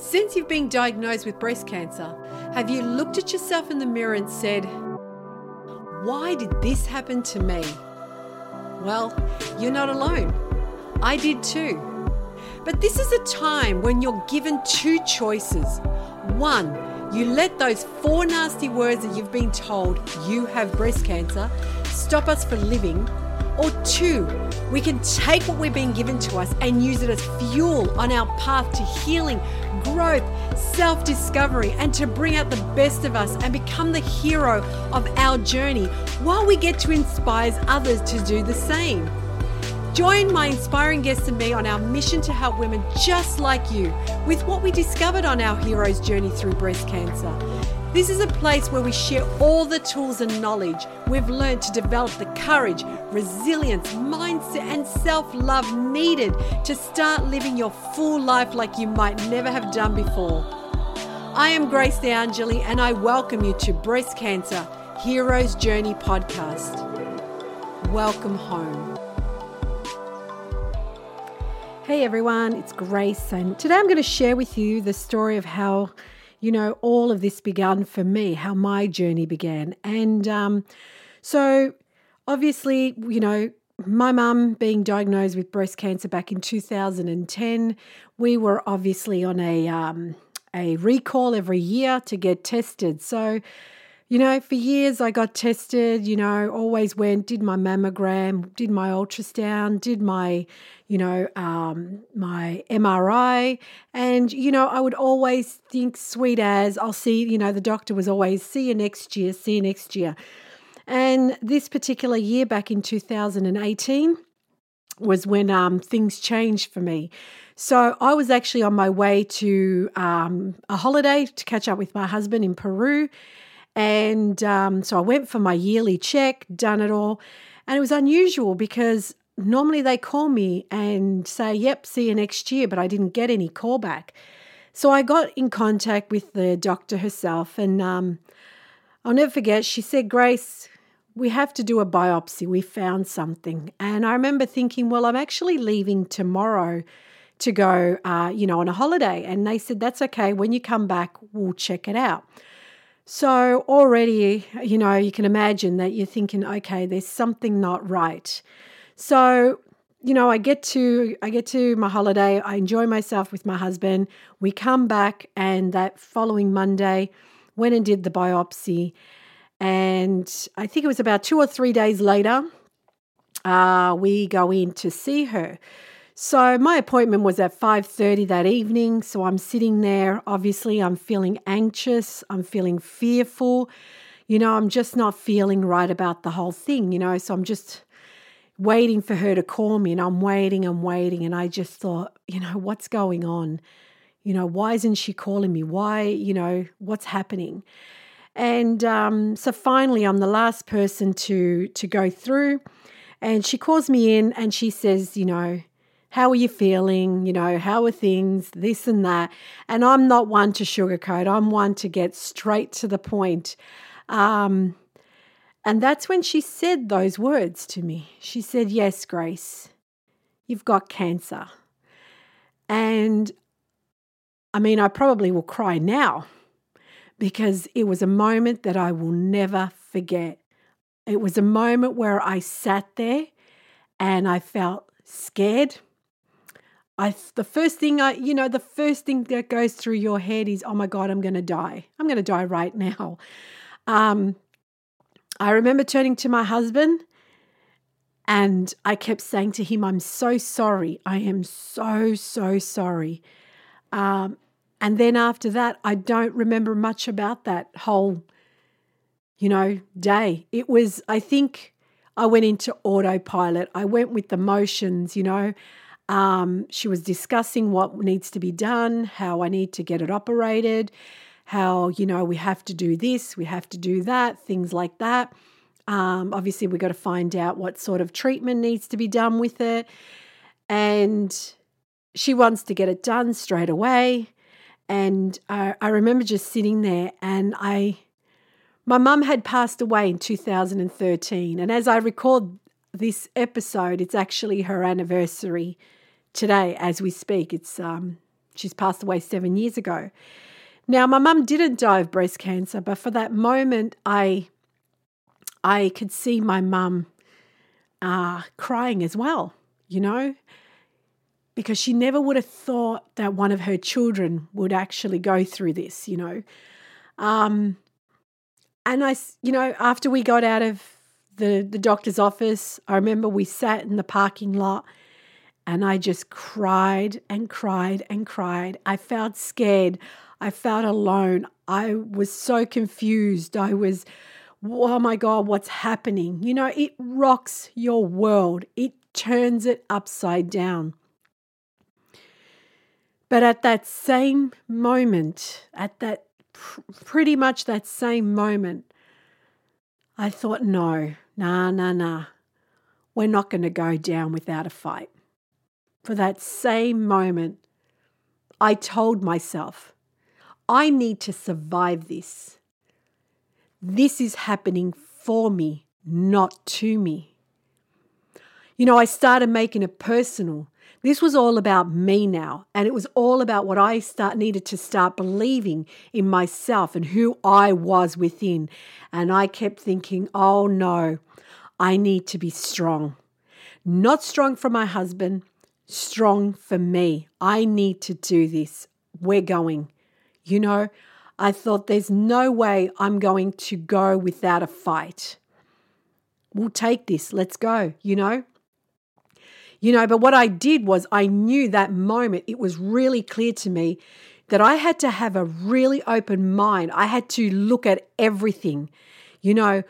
Since you've been diagnosed with breast cancer, have you looked at yourself in the mirror and said, Why did this happen to me? Well, you're not alone. I did too. But this is a time when you're given two choices. One, you let those four nasty words that you've been told you have breast cancer stop us from living. Or two, we can take what we're being given to us and use it as fuel on our path to healing, growth, self discovery, and to bring out the best of us and become the hero of our journey while we get to inspire others to do the same. Join my inspiring guests and me on our mission to help women just like you with what we discovered on our hero's journey through breast cancer. This is a place where we share all the tools and knowledge we've learned to develop the courage, resilience, mindset, and self love needed to start living your full life like you might never have done before. I am Grace DeAngeli, and I welcome you to Breast Cancer Heroes Journey podcast. Welcome home. Hey everyone, it's Grace, and today I'm going to share with you the story of how, you know, all of this began for me, how my journey began. And um, so, obviously, you know, my mum being diagnosed with breast cancer back in 2010, we were obviously on a um, a recall every year to get tested. So, you know, for years I got tested, you know, always went, did my mammogram, did my ultrasound, did my, you know, um, my MRI. And, you know, I would always think, sweet as, I'll see, you know, the doctor was always, see you next year, see you next year. And this particular year, back in 2018, was when um, things changed for me. So I was actually on my way to um, a holiday to catch up with my husband in Peru. And um, so I went for my yearly check, done it all. And it was unusual because normally they call me and say, yep, see you next year, but I didn't get any callback. So I got in contact with the doctor herself, and um, I'll never forget, she said, Grace, we have to do a biopsy. We found something. And I remember thinking, well, I'm actually leaving tomorrow to go, uh, you know, on a holiday. And they said, that's okay. When you come back, we'll check it out. So already, you know, you can imagine that you're thinking, okay, there's something not right. So, you know, I get to I get to my holiday, I enjoy myself with my husband. We come back and that following Monday went and did the biopsy. And I think it was about two or three days later, uh, we go in to see her. So my appointment was at 5:30 that evening, so I'm sitting there, obviously I'm feeling anxious, I'm feeling fearful. You know, I'm just not feeling right about the whole thing, you know, so I'm just waiting for her to call me and I'm waiting and waiting and I just thought, you know, what's going on? You know, why isn't she calling me? Why, you know, what's happening? And um, so finally, I'm the last person to to go through, and she calls me in and she says, you know, how are you feeling? You know, how are things? This and that. And I'm not one to sugarcoat, I'm one to get straight to the point. Um, and that's when she said those words to me. She said, Yes, Grace, you've got cancer. And I mean, I probably will cry now because it was a moment that I will never forget. It was a moment where I sat there and I felt scared. I the first thing I you know the first thing that goes through your head is oh my god I'm going to die. I'm going to die right now. Um I remember turning to my husband and I kept saying to him I'm so sorry. I am so so sorry. Um and then after that I don't remember much about that whole you know day. It was I think I went into autopilot. I went with the motions, you know. Um, she was discussing what needs to be done, how I need to get it operated, how, you know, we have to do this, we have to do that, things like that. Um, obviously, we've got to find out what sort of treatment needs to be done with it. And she wants to get it done straight away. And I, I remember just sitting there and I, my mum had passed away in 2013. And as I record this episode, it's actually her anniversary today as we speak. It's um, She's passed away seven years ago. Now, my mum didn't die of breast cancer, but for that moment, I I could see my mum uh, crying as well, you know, because she never would have thought that one of her children would actually go through this, you know. Um, and I, you know, after we got out of the, the doctor's office, I remember we sat in the parking lot and I just cried and cried and cried. I felt scared. I felt alone. I was so confused. I was oh my God, what's happening? You know, it rocks your world, it turns it upside down. But at that same moment, at that pr- pretty much that same moment, I thought, no, nah, nah, nah. We're not going to go down without a fight. For that same moment, I told myself, I need to survive this. This is happening for me, not to me. You know, I started making it personal. This was all about me now, and it was all about what I start needed to start believing in myself and who I was within. And I kept thinking, "Oh no, I need to be strong. Not strong for my husband, strong for me. I need to do this. We're going." You know, I thought there's no way I'm going to go without a fight. We'll take this. Let's go, you know? You know, but what I did was I knew that moment, it was really clear to me that I had to have a really open mind. I had to look at everything. You know,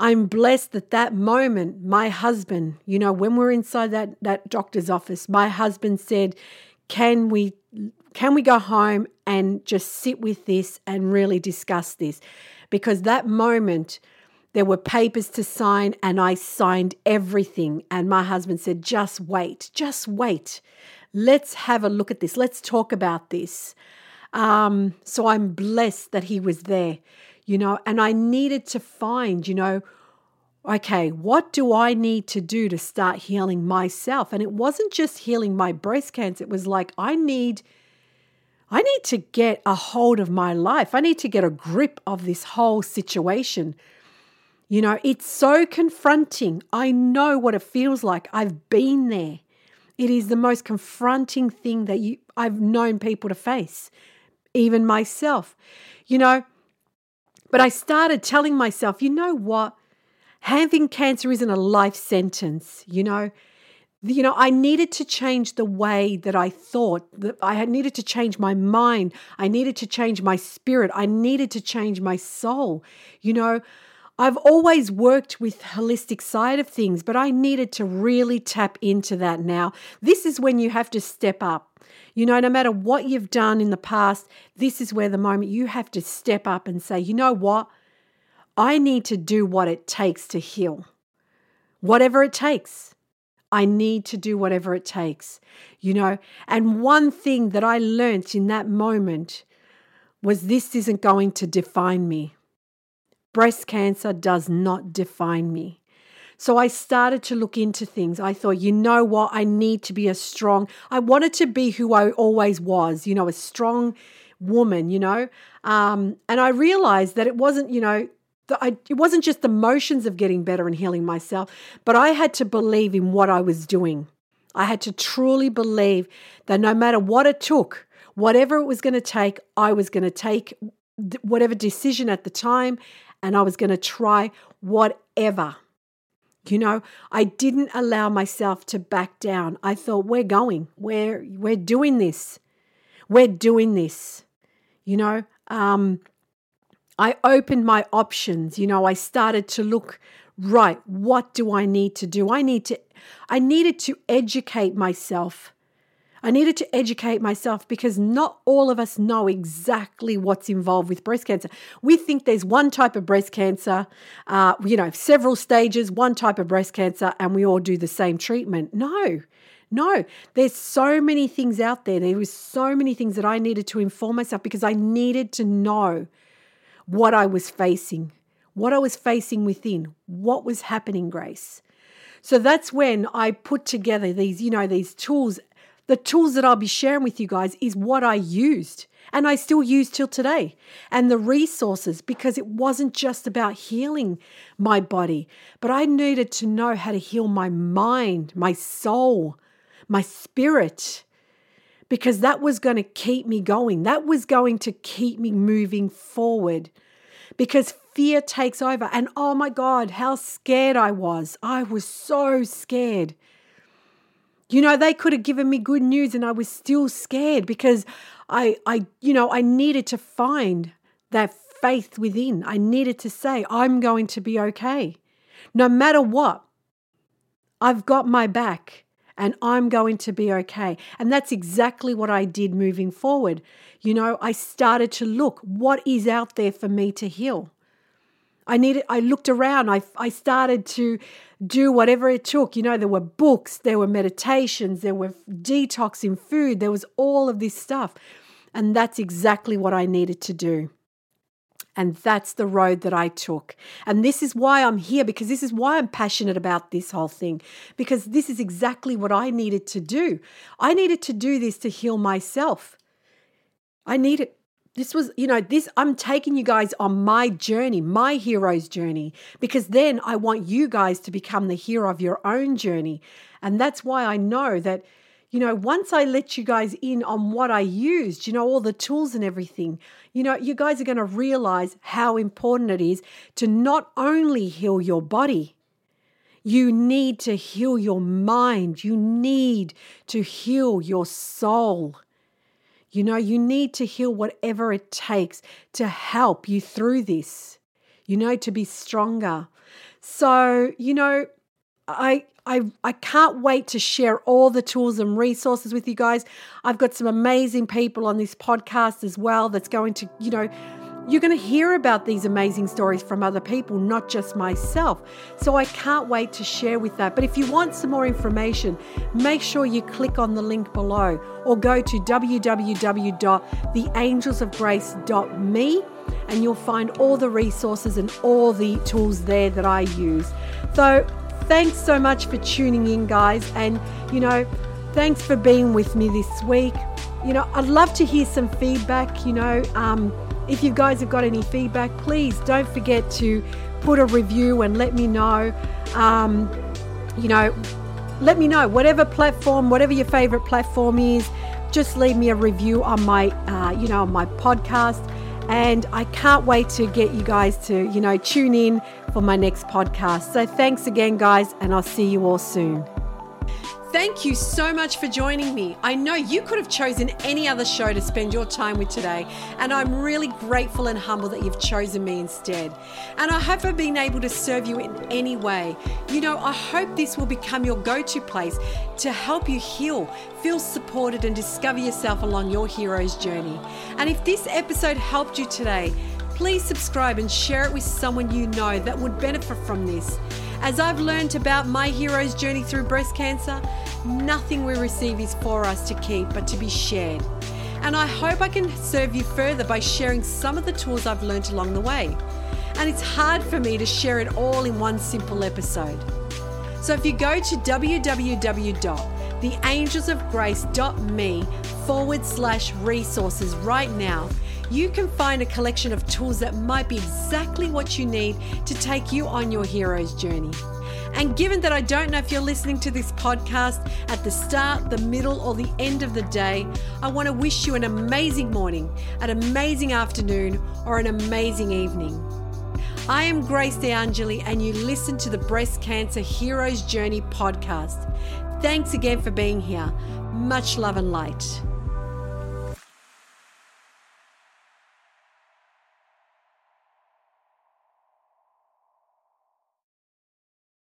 I'm blessed that that moment, my husband, you know, when we're inside that, that doctor's office, my husband said, Can we can we go home and just sit with this and really discuss this? Because that moment, there were papers to sign, and I signed everything. And my husband said, Just wait, just wait. Let's have a look at this. Let's talk about this. Um, so I'm blessed that he was there, you know, and I needed to find, you know, okay, what do I need to do to start healing myself? And it wasn't just healing my breast cancer, it was like, I need I need to get a hold of my life. I need to get a grip of this whole situation. You know, it's so confronting. I know what it feels like. I've been there. It is the most confronting thing that you I've known people to face, even myself. You know, but I started telling myself, you know what? Having cancer isn't a life sentence, you know you know, I needed to change the way that I thought. That I had needed to change my mind. I needed to change my spirit. I needed to change my soul. You know, I've always worked with holistic side of things, but I needed to really tap into that now. This is when you have to step up. You know, no matter what you've done in the past, this is where the moment you have to step up and say, you know what? I need to do what it takes to heal. Whatever it takes. I need to do whatever it takes, you know. And one thing that I learnt in that moment was this isn't going to define me. Breast cancer does not define me. So I started to look into things. I thought, you know what? I need to be a strong, I wanted to be who I always was, you know, a strong woman, you know. Um, and I realized that it wasn't, you know, I, it wasn't just the motions of getting better and healing myself, but I had to believe in what I was doing. I had to truly believe that no matter what it took, whatever it was going to take, I was going to take whatever decision at the time and I was going to try whatever. You know, I didn't allow myself to back down. I thought we're going. We're we're doing this. We're doing this. You know, um I opened my options. You know, I started to look right, what do I need to do? I need to I needed to educate myself. I needed to educate myself because not all of us know exactly what's involved with breast cancer. We think there's one type of breast cancer, uh, you know, several stages, one type of breast cancer, and we all do the same treatment. No, no, there's so many things out there. There was so many things that I needed to inform myself because I needed to know what I was facing, what I was facing within, what was happening, Grace. So that's when I put together these, you know, these tools the tools that I'll be sharing with you guys is what I used and I still use till today. And the resources, because it wasn't just about healing my body, but I needed to know how to heal my mind, my soul, my spirit, because that was going to keep me going. That was going to keep me moving forward. Because fear takes over. And oh my God, how scared I was. I was so scared. You know, they could have given me good news and I was still scared because I I you know, I needed to find that faith within. I needed to say, I'm going to be okay. No matter what. I've got my back and I'm going to be okay. And that's exactly what I did moving forward. You know, I started to look what is out there for me to heal. I needed I looked around. I I started to do whatever it took. You know, there were books, there were meditations, there were detoxing food, there was all of this stuff. And that's exactly what I needed to do. And that's the road that I took. And this is why I'm here, because this is why I'm passionate about this whole thing, because this is exactly what I needed to do. I needed to do this to heal myself. I needed this was, you know, this, I'm taking you guys on my journey, my hero's journey, because then I want you guys to become the hero of your own journey. And that's why I know that, you know, once I let you guys in on what I used, you know, all the tools and everything, you know, you guys are going to realize how important it is to not only heal your body, you need to heal your mind, you need to heal your soul. You know, you need to heal whatever it takes to help you through this, you know, to be stronger. So, you know, I I I can't wait to share all the tools and resources with you guys. I've got some amazing people on this podcast as well that's going to, you know, you're going to hear about these amazing stories from other people, not just myself. So I can't wait to share with that. But if you want some more information, make sure you click on the link below or go to www.theangelsofgrace.me and you'll find all the resources and all the tools there that I use. So thanks so much for tuning in, guys. And, you know, thanks for being with me this week. You know, I'd love to hear some feedback, you know. Um, if you guys have got any feedback, please don't forget to put a review and let me know. Um, you know, let me know whatever platform, whatever your favorite platform is. Just leave me a review on my, uh, you know, on my podcast. And I can't wait to get you guys to, you know, tune in for my next podcast. So thanks again, guys, and I'll see you all soon. Thank you so much for joining me. I know you could have chosen any other show to spend your time with today, and I'm really grateful and humble that you've chosen me instead. And I hope I've been able to serve you in any way. You know, I hope this will become your go to place to help you heal, feel supported, and discover yourself along your hero's journey. And if this episode helped you today, please subscribe and share it with someone you know that would benefit from this. As I've learned about my hero's journey through breast cancer, nothing we receive is for us to keep but to be shared. And I hope I can serve you further by sharing some of the tools I've learned along the way. And it's hard for me to share it all in one simple episode. So if you go to www.theangelsofgrace.me forward slash resources right now, you can find a collection of tools that might be exactly what you need to take you on your hero's journey. And given that I don't know if you're listening to this podcast at the start, the middle, or the end of the day, I want to wish you an amazing morning, an amazing afternoon, or an amazing evening. I am Grace DeAngeli, and you listen to the Breast Cancer Hero's Journey podcast. Thanks again for being here. Much love and light.